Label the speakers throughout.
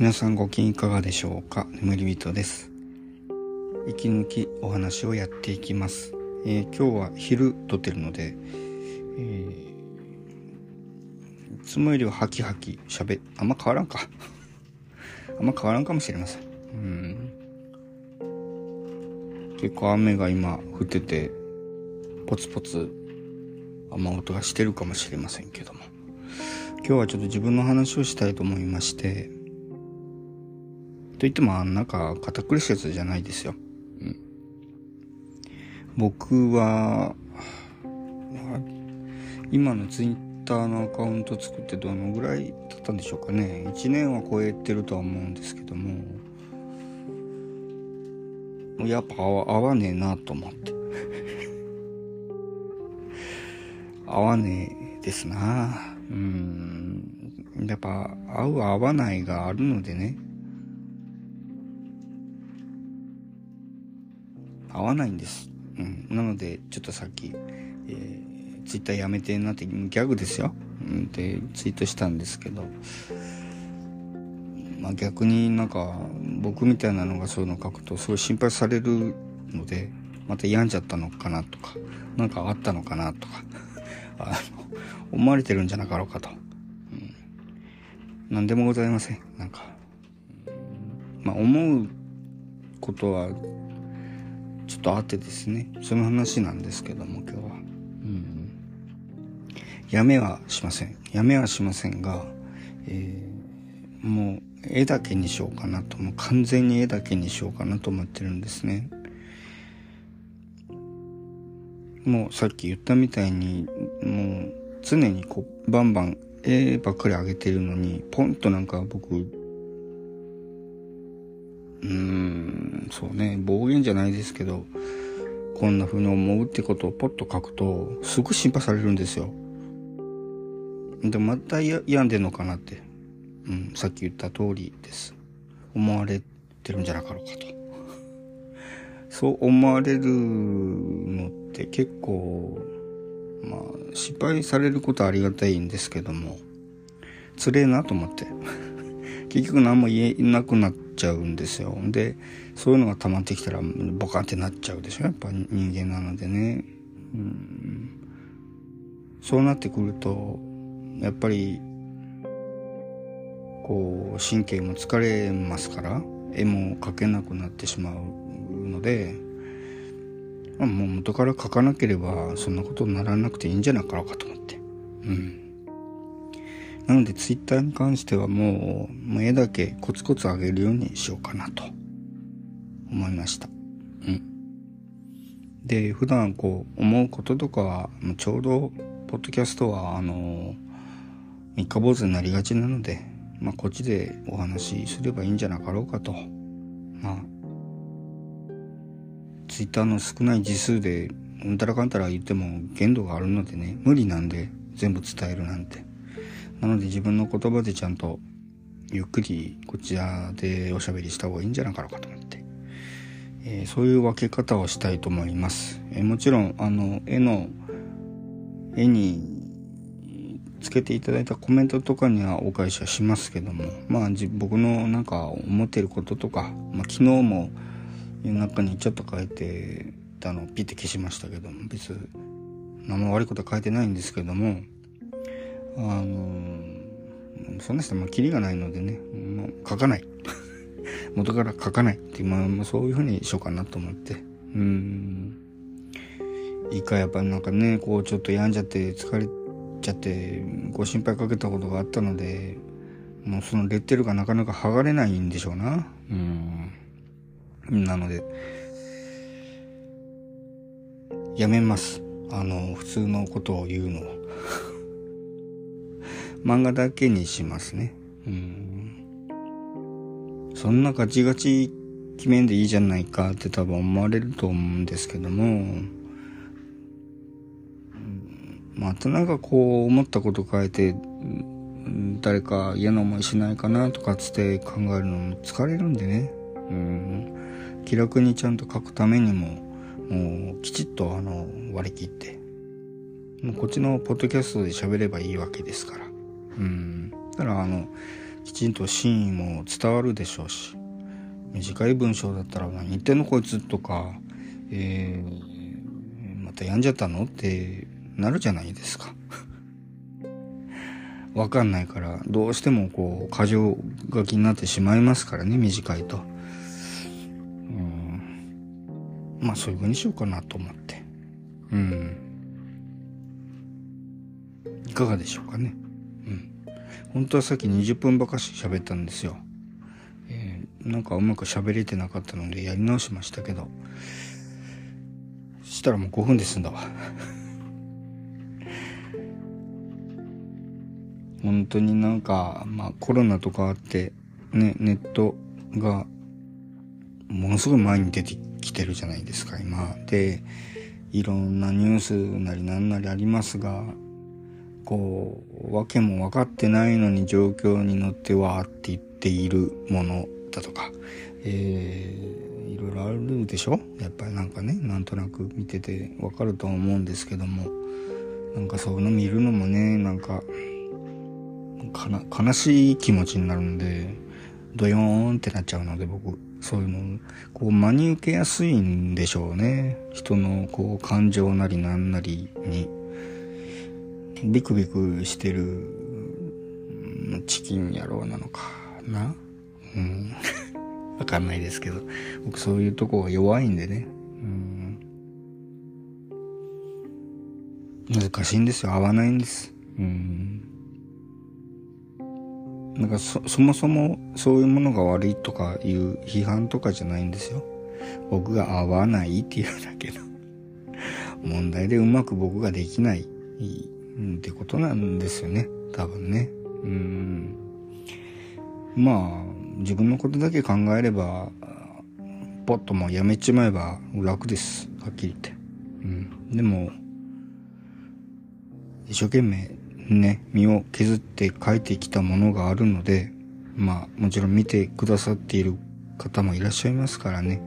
Speaker 1: 皆さんご機嫌いかがでしょうか？眠り人です。息抜きお話をやっていきます、えー、今日は昼撮ってるので、えー、いつもよりはハキハキ喋あんま変わらんか。あんま変わらんかもしれません。うん。結構雨が今降っててポツポツ雨音がしてるかもしれませんけども。今日はちょっと自分の話をしたいと思いましてと言ってもなんか堅苦しいやつじゃないですよ、うん、僕は今のツイッターのアカウント作ってどのぐらい経ったんでしょうかね。1年は超えてるとは思うんですけども。やっぱ合わねえなと思って。合わねえですな。うん。やっぱ合う合わないがあるのでね。合わないんです、うん、なのでちょっとさっき、えー、ツイッターやめてなってギャグですよ、うん、でツイートしたんですけど。まあ、逆になんか僕みたいなのがそういうの書くとすごい心配されるのでまた病んじゃったのかなとか何かあったのかなとか あの思われてるんじゃなかろうかと、うん、何でもございません。なんか、まあ思うことはとあってですねその話なんですけども今日は、うん、やめはしません。やめはしませんが、えー、もう絵だけにしようかなともう完全に絵だけにしようかなと思ってるんですね。もうさっき言ったみたいにもう常にこうバンバン絵ばっかり上げてるのにポンとなんか僕うーんそうね暴言じゃないですけどこんな風に思うってことをポッと書くとすぐ心配されるんですよ。でまた病んでんのかなって。うん、さっき言った通りです。思われてるんじゃなかろうかと。そう思われるのって結構まあ失敗されることはありがたいんですけどもつれえなと思って。結局何も言えなくなってちゃうんですよ。でそういうのが溜まってきたらボカンってなっちゃうでしょ？やっぱ人間なのでね、うん、そうなってくるとやっぱりこう神経も疲れますから絵も描けなくなってしまうので、ま、もう元から描かなければそんなことにならなくていいんじゃないかろうかと思って。うん。なのでツイッターに関してはもうもう絵だけコツコツ上げるようにしようかなと思いましたうんで普段こう思うこととかはちょうどポッドキャストはあの三日坊主になりがちなのでまあ、こっちでお話しすればいいんじゃなかろうかと。まあ、ツイッターの少ない字数で、うんたらかんたら言っても限度があるのでね、無理なんで全部伝えるなんて。なので自分の言葉でちゃんとゆっくりこちらでおしゃべりした方がいいんじゃないかろうかと思って。えー、そういう分け方をしたいと思います。えー、もちろん、あの、絵の、絵につけていただいたコメントとかにはお返しはしますけどもまあ僕のなんか思ってることとか、まあ、昨日も夜中にちょっと書いてたのをピッて消しましたけども別何も悪いことは書いてないんですけどもあのそんな人はキリがないのでねもう書かない。元から書かないっていう、まあ、そういうふうにしようかなと思って。うん。いいかやっぱなんかねこうちょっと病んじゃって疲れちゃってご心配かけたことがあったのでもうそのレッテルがなかなか剥がれないんでしょうな。うん。なのでやめます。あの普通のことを言うの漫画だけにしますね。うん。そんなガチガチ決めんでいいじゃないかって多分思われると思うんですけども。またなんかこう思ったこと書いて誰か嫌な思いしないかなとかつって考えるのも疲れるんでね。うん。気楽にちゃんと書くためにももうきちっとあの割り切って。もうこっちのポッドキャストで喋ればいいわけですから。うんだからあのきちんと真意も伝わるでしょうし短い文章だったら「何言ってんのこいつ」とか、えー、また病んじゃったの？ってなるじゃないですか。わかんないからどうしてもこう過剰書きになってしまいますからね短いと。うんまあそういう風にしようかなと思って。うん。いかがでしょうかね。本当はさっき20分ばかし喋ったんですよ。えー、なんかうまく喋れてなかったのでやり直しましたけど。したらもう5分で済んだわ。本当になんか、まあコロナとかあって、ね、ネットがものすごい前に出てきてるじゃないですか、今。で、いろんなニュースなりなんなりありますが、こう、わけも分かってないのに状況に乗ってわーって言っているものだとか、えー、いろいろあるでしょ？やっぱりなんかね、なんとなく見ててわかると思うんですけども、なんかそういうの見るのもね、なんか、悲しい気持ちになるんで、ドヨーンってなっちゃうので僕、そういうの、こう真に受けやすいんでしょうね。人のこう感情なりなんなりに、ビクビクしてるチキン野郎なのかな？うん。わかんないですけど、僕そういうとこが弱いんでね。うん。難しいんですよ。合わないんです。うん。なんかそそもそもそういうものが悪いとかいう批判とかじゃないんですよ。僕が合わないっていうだけの問題でうまく僕ができないってことなんですよね。多分ね。うん。まあ、自分のことだけ考えれば、ポッともうやめちまえば楽です。はっきり言って。うん。でも、一生懸命ね、身を削って書いてきたものがあるので、まあ、もちろん見てくださっている方もいらっしゃいますからね、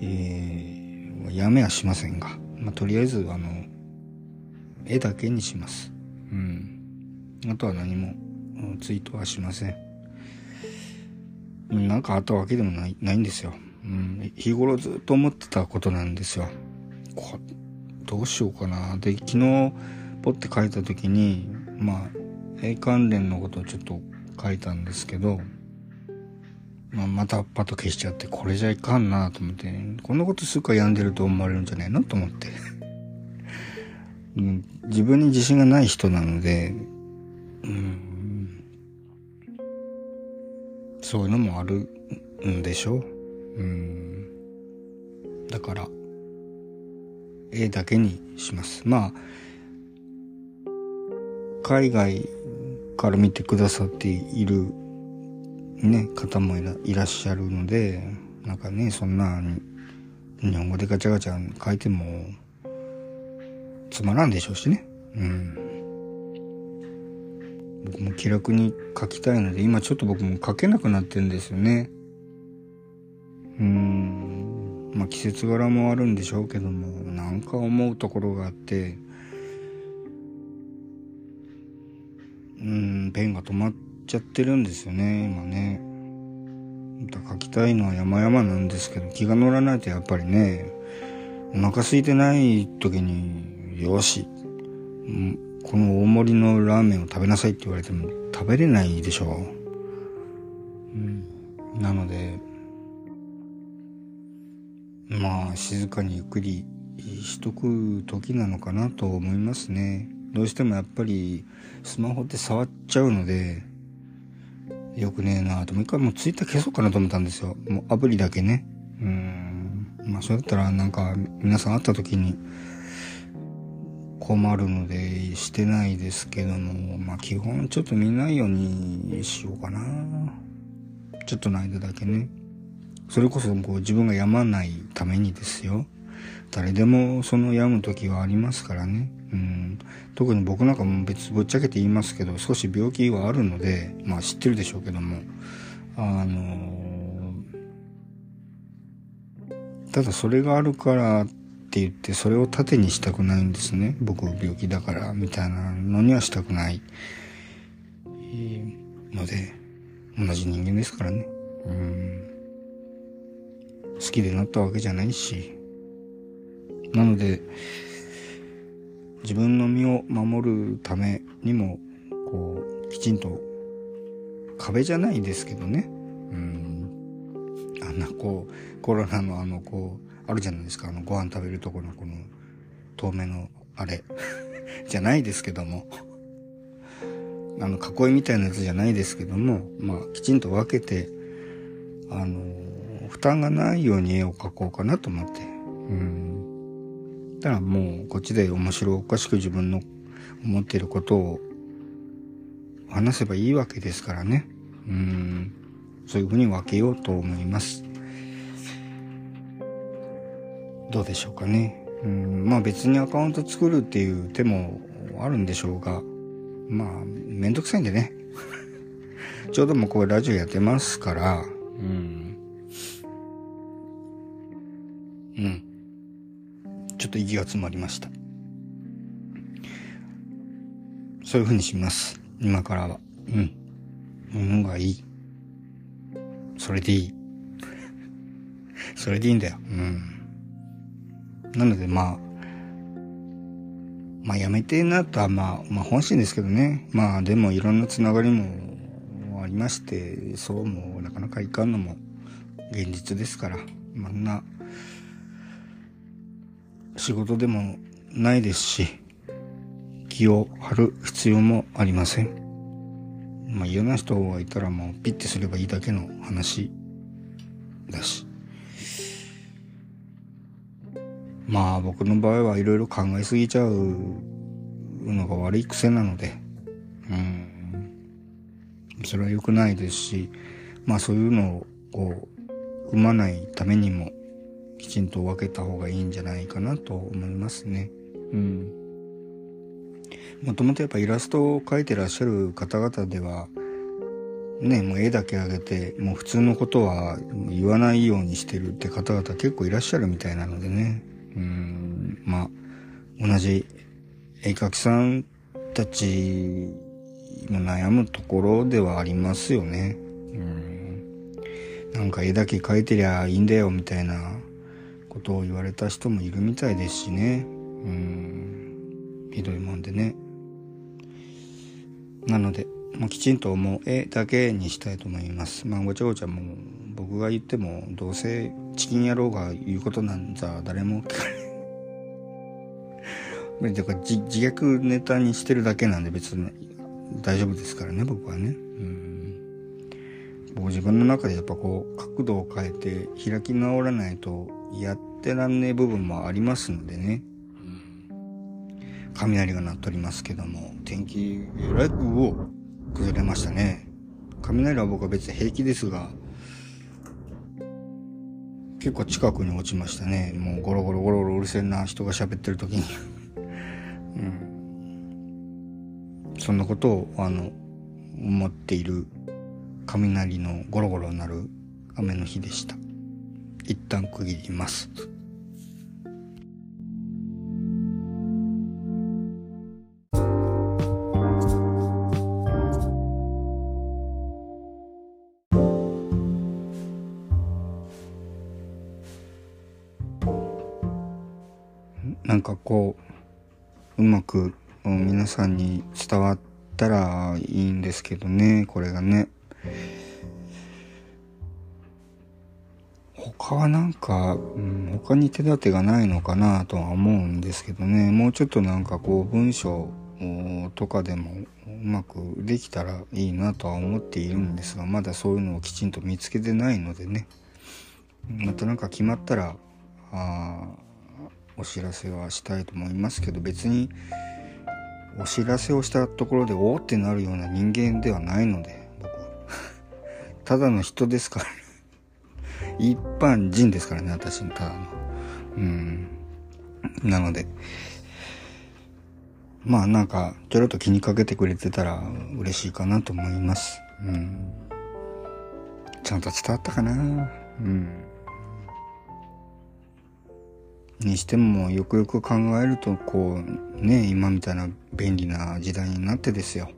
Speaker 1: えー、やめはしませんが、まあ、とりあえず、あの、絵だけにします。うん。あとは何も、ツイートはしません。なんかあったわけでもない、ないんですよ。うん。日頃ずっと思ってたことなんですよ。こどうしようかな。で、昨日、ポって書いた時に、まあ、絵関連のことをちょっと書いたんですけど、まあ、またパッと消しちゃって、これじゃいかんなと思って、こんなことするか病んでると思われるんじゃないのと思って。うん、自分に自信がない人なので、うん、そういうのもあるんでしょう。うん、だから、絵だけにします。まあ、海外から見てくださっているね、方もいらっしゃるので、なんかね、そんな日本語でガチャガチャ書いてもつまらんでしょうしね。うん。僕も気楽に書きたいので、今ちょっと僕も書けなくなってんですよね。うん。まあ季節柄もあるんでしょうけども、なんか思うところがあって、うん、ペンが止まっちゃってるんですよね、今ね。書きたいのは山々なんですけど、気が乗らないとやっぱりね、お腹空いてない時に、よしん、この大盛りのラーメンを食べなさいって言われても食べれないでしょう。うん、なので、まあ、静かにゆっくりしとく時なのかなと思いますね。どうしてもやっぱりスマホって触っちゃうので、よくねえなと、もう一回もうツイッター消そうかなと思ったんですよ。もうアプリだけね。うん。まあそれだったらなんか皆さん会った時に困るのでしてないですけども、まあ基本ちょっと見ないようにしようかな。ちょっとの間だけね。それこそこう自分が病まないためにですよ。誰でもその病む時はありますからね。うん、特に僕なんかも別ぶっちゃけて言いますけど少し病気はあるのでまあ知ってるでしょうけどもあのただそれがあるからってって言ってそれを盾にしたくないんですね僕病気だからみたいなのにはしたくないので同じ人間ですからね。うん。好きでなったわけじゃないし。なので、自分の身を守るためにも、こう、きちんと壁じゃないですけどね。うん。あんなこう、コロナのあの、こう、あるじゃないですか。あの、ご飯食べるところのこの、透明のあれ。じゃないですけども。あの、囲いみたいなやつじゃないですけども、まあ、きちんと分けて、あの、負担がないように絵を描こうかなと思って。うん。だからもう、こっちで面白おかしく自分の思っていることを話せばいいわけですからね。うん。そういうふうに分けようと思います。どうでしょうかね。うん。まあ別にアカウント作るっていう手もあるんでしょうが、まあ、めんどくさいんでね。ちょうどもうこれラジオやってますから、うん。うん。ちょっと息が詰まりました。そういう風にします。今からは。うん。うんがいい。それでいい。それでいいんだよ。うん。なのでまあ、まあやめてえなとはまあ、まあ本心ですけどね。まあでもいろんなつながりもありまして、そうもなかなかいかんのも現実ですから。まあんな、仕事でもないですし、気を張る必要もありません。まあ嫌な人がいたらもうピッてすればいいだけの話だし。まあ僕の場合はいろいろ考えすぎちゃうのが悪い癖なので、うん、それは良くないですし、まあそういうのをこう生まないためにもきちんと分けた方がいいんじゃないかなと思いますね。うん。もともとやっぱイラストを描いてらっしゃる方々では、ね、もう絵だけ上げて、もう普通のことは言わないようにしてるって方々結構いらっしゃるみたいなのでね。うん、まあ、同じ絵描きさんたちも悩むところではありますよね。うん、なんか絵だけ描いてりゃいいんだよみたいなことを言われた人もいるみたいですしね。うん、ひどいもんでね。なので、もうきちんともう絵だけにしたいと思います。まあ、ごちゃごちゃもう僕が言ってもどうせチキン野郎が言うことなんざ誰も聞かれ だから自虐ネタにしてるだけなんで別に大丈夫ですからね僕はね。うん僕自分の中でやっぱこう角度を変えて開き直らないとやってらんねえ部分もありますのでね。雷が鳴っておりますけども天気えらくを崩れましたね。雷は僕は別に平気ですが結構近くに落ちましたね。もうゴロゴロゴロゴロうるせえな人が喋ってる時に うん。そんなことを、あの、思っている雷のゴロゴロなる雨の日でした。一旦区切ります。なんかこう、うまく皆さんに伝わったらいいんですけどね、これがね。他はなんか、うん、他に手立てがないのかなとは思うんですけどね、もうちょっとなんかこう文章とかでもうまくできたらいいなとは思っているんですが、まだそういうのをきちんと見つけてないのでね、またなんか決まったら、あお知らせはしたいと思いますけど別にお知らせをしたところでおおってなるような人間ではないので僕 ただの人ですから。一般人ですからね私のただの。うん。なので。まあなんかちょろっと気にかけてくれてたら嬉しいかなと思います。うん。ちゃんと伝わったかな。うん。にしてもよくよく考えるとこうね今みたいな便利な時代になってですよ。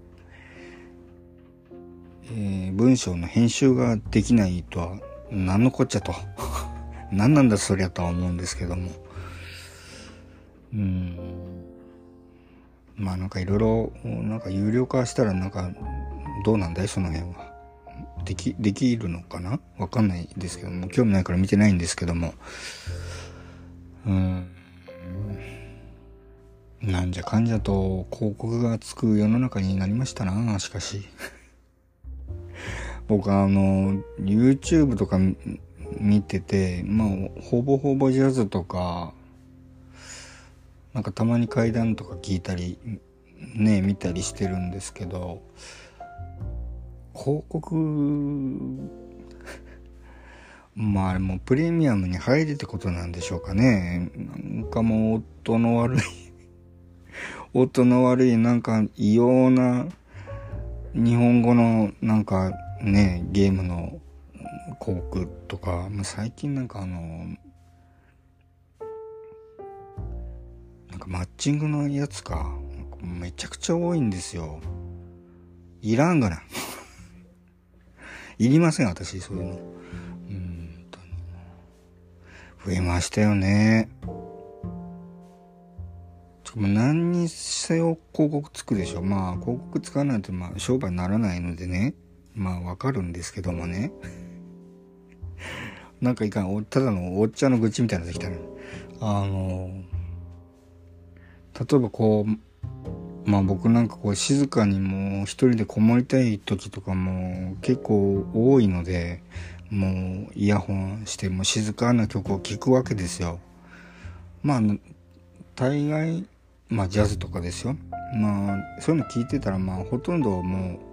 Speaker 1: えー、文章の編集ができないとは何のこっちゃと。何なんだそりゃとは思うんですけども。うん。まあなんかいろいろなんか有料化したらなんかどうなんだい？その辺は。できできるのかな？わかんないですけども。興味ないから見てないんですけども。うん。なんじゃかんじゃと広告がつく世の中になりましたなしかし。僕あの YouTube とか見ててまあほぼほぼジャズとかなんかたまに怪談とか聞いたりね見たりしてるんですけど広告まああれもプレミアムに入るってことなんでしょうかね。なんかもう音の悪い音の悪いなんか異様な日本語のなんかねゲームの広告とか、まあ、最近なんかあのなんかマッチングのやつか。めちゃくちゃ多いんですよ。いらんがな。いりません私そういうの。増えましたよね。何にせよ広告つくでしょまあ広告使わないとまあ商売にならないのでね。まあわかるんですけどもね。なんかいかんただのおっちゃんの愚痴みたいなのできたね。あの例えばこうまあ僕なんかこう静かにもう一人でこもりたい時とかも結構多いのでもうイヤホンしても静かな曲を聴くわけですよ。まあ大概まあジャズとかですよ。まあそういうの聞いてたらまあほとんどもう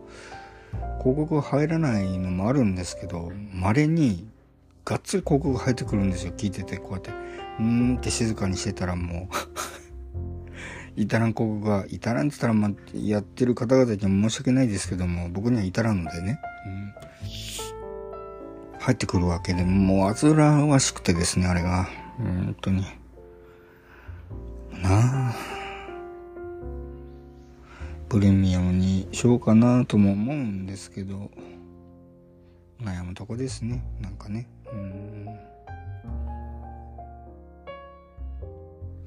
Speaker 1: 広告入らないのもあるんですけど稀にがっつり広告入ってくるんですよ聞いててこうやって「うん」って静かにしてたらもう。至らん広告が至らんって言ったらまあやってる方々には申し訳ないですけども僕には至らんのでね、入ってくるわけでもう煩わしくてですねあれが。本当に。なあ。プレミアムにしようかなとも思うんですけど。悩むとこですね。なんかね。うん。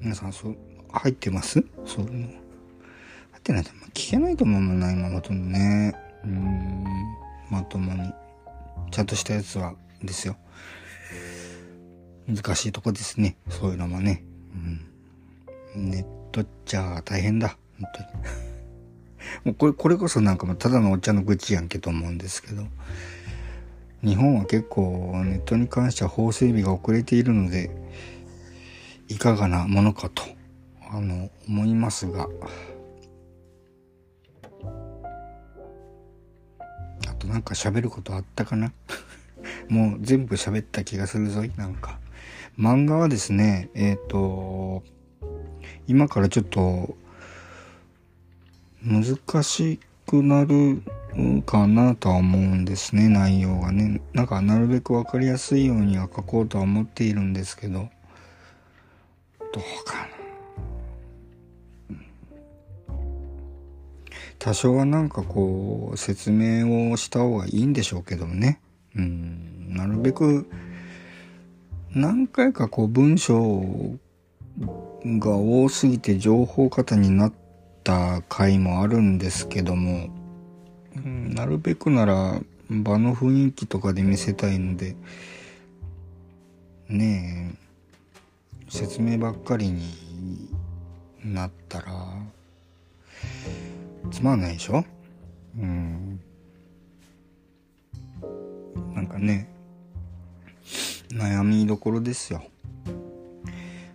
Speaker 1: 皆さんそう入ってます？そういうの。入ってないと聞けないと思うもんな今ほとんどね。うん。まともに。ちゃんとしたやつはですよ。難しいとこですね。そういうのもね。うん。ネットっちゃ大変だ。本当に。もうこれ、これこそなんかもただのお茶の愚痴やんけと思うんですけど、日本は結構ネットに関しては法整備が遅れているので、いかがなものかと、あの、思いますが、なんか喋ることあったかな？もう全部喋った気がするぞい、なんか。漫画はですね、えっ、ー、と、今からちょっと難しくなるかなとは思うんですね内容がね。なんかなるべく分かりやすいようには書こうとは思っているんですけど。どうかな？多少はなんかこう説明をした方がいいんでしょうけどね。うん。なるべく何回かこう文章が多すぎて情報過多になった回もあるんですけども、うん、なるべくなら場の雰囲気とかで見せたいので、ねえ、説明ばっかりになったら、つまんないでしょ？うん。なんかね、悩みどころですよ。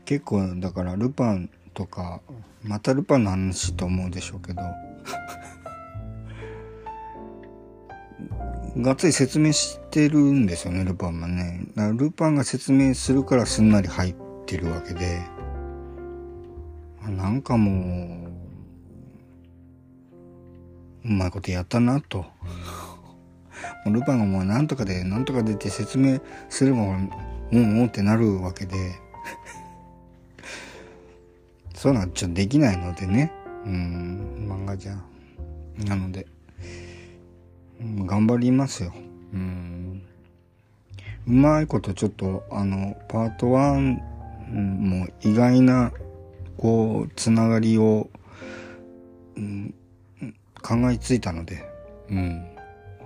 Speaker 1: 結構だからルパンとかまたルパンの話と思うでしょうけど がっつり説明してるんですよねルパンはねルパンが説明するからすんなり入ってるわけでなんかもううまいことやったなとルパンがもうなんとかでなんとかでって説明すればうんうんってなるわけで そういうのはちょっとできないのでね。うん、漫画じゃ。なので、頑張りますよ。うん。うまいことちょっと、あの、パート1も意外な、こう、つながりを、うん、考えついたので、うん。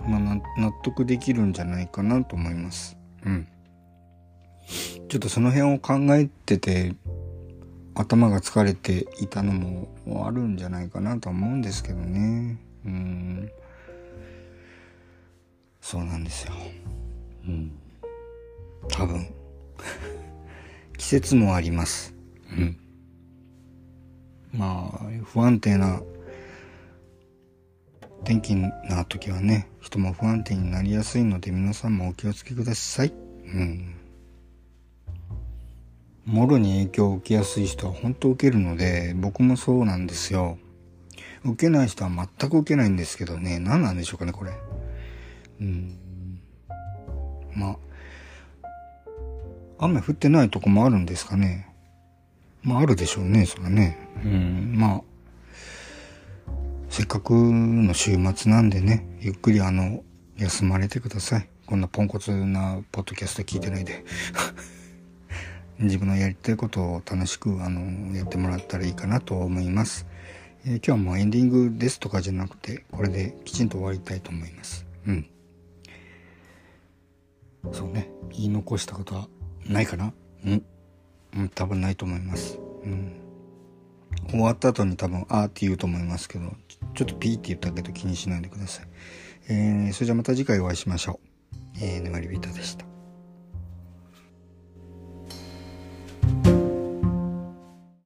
Speaker 1: まあ、納得できるんじゃないかなと思います。うん。ちょっとその辺を考えてて、頭が疲れていたのもあるんじゃないかなと思うんですけどね。うん。そうなんですよ。うん。多分。季節もあります。うん。まあ、不安定な天気な時はね、人も不安定になりやすいので皆さんもお気をつけください。うん。もろに影響を受けやすい人は本当受けるので、僕もそうなんですよ。受けない人は全く受けないんですけどね、何なんでしょうかね、これ。うん。まあ、雨降ってないとこもあるんですかね。まあ、あるでしょうね、それね。うん、まあ、せっかくの週末なんでね、ゆっくりあの、休まれてください。こんなポンコツなポッドキャスト聞いてないで。自分のやりたいことを楽しくあのやってもらったらいいかなと思います、えー、今日はもうエンディングですとかじゃなくてこれできちんと終わりたいと思います。うん。そうね。言い残したことはないかな。うん、うん、多分ないと思います。うん。終わった後に多分あーって言うと思いますけど。ちょっとピーって言ったけど気にしないでください。えー、それじゃまた次回お会いしましょう。えー、沼りビータでした。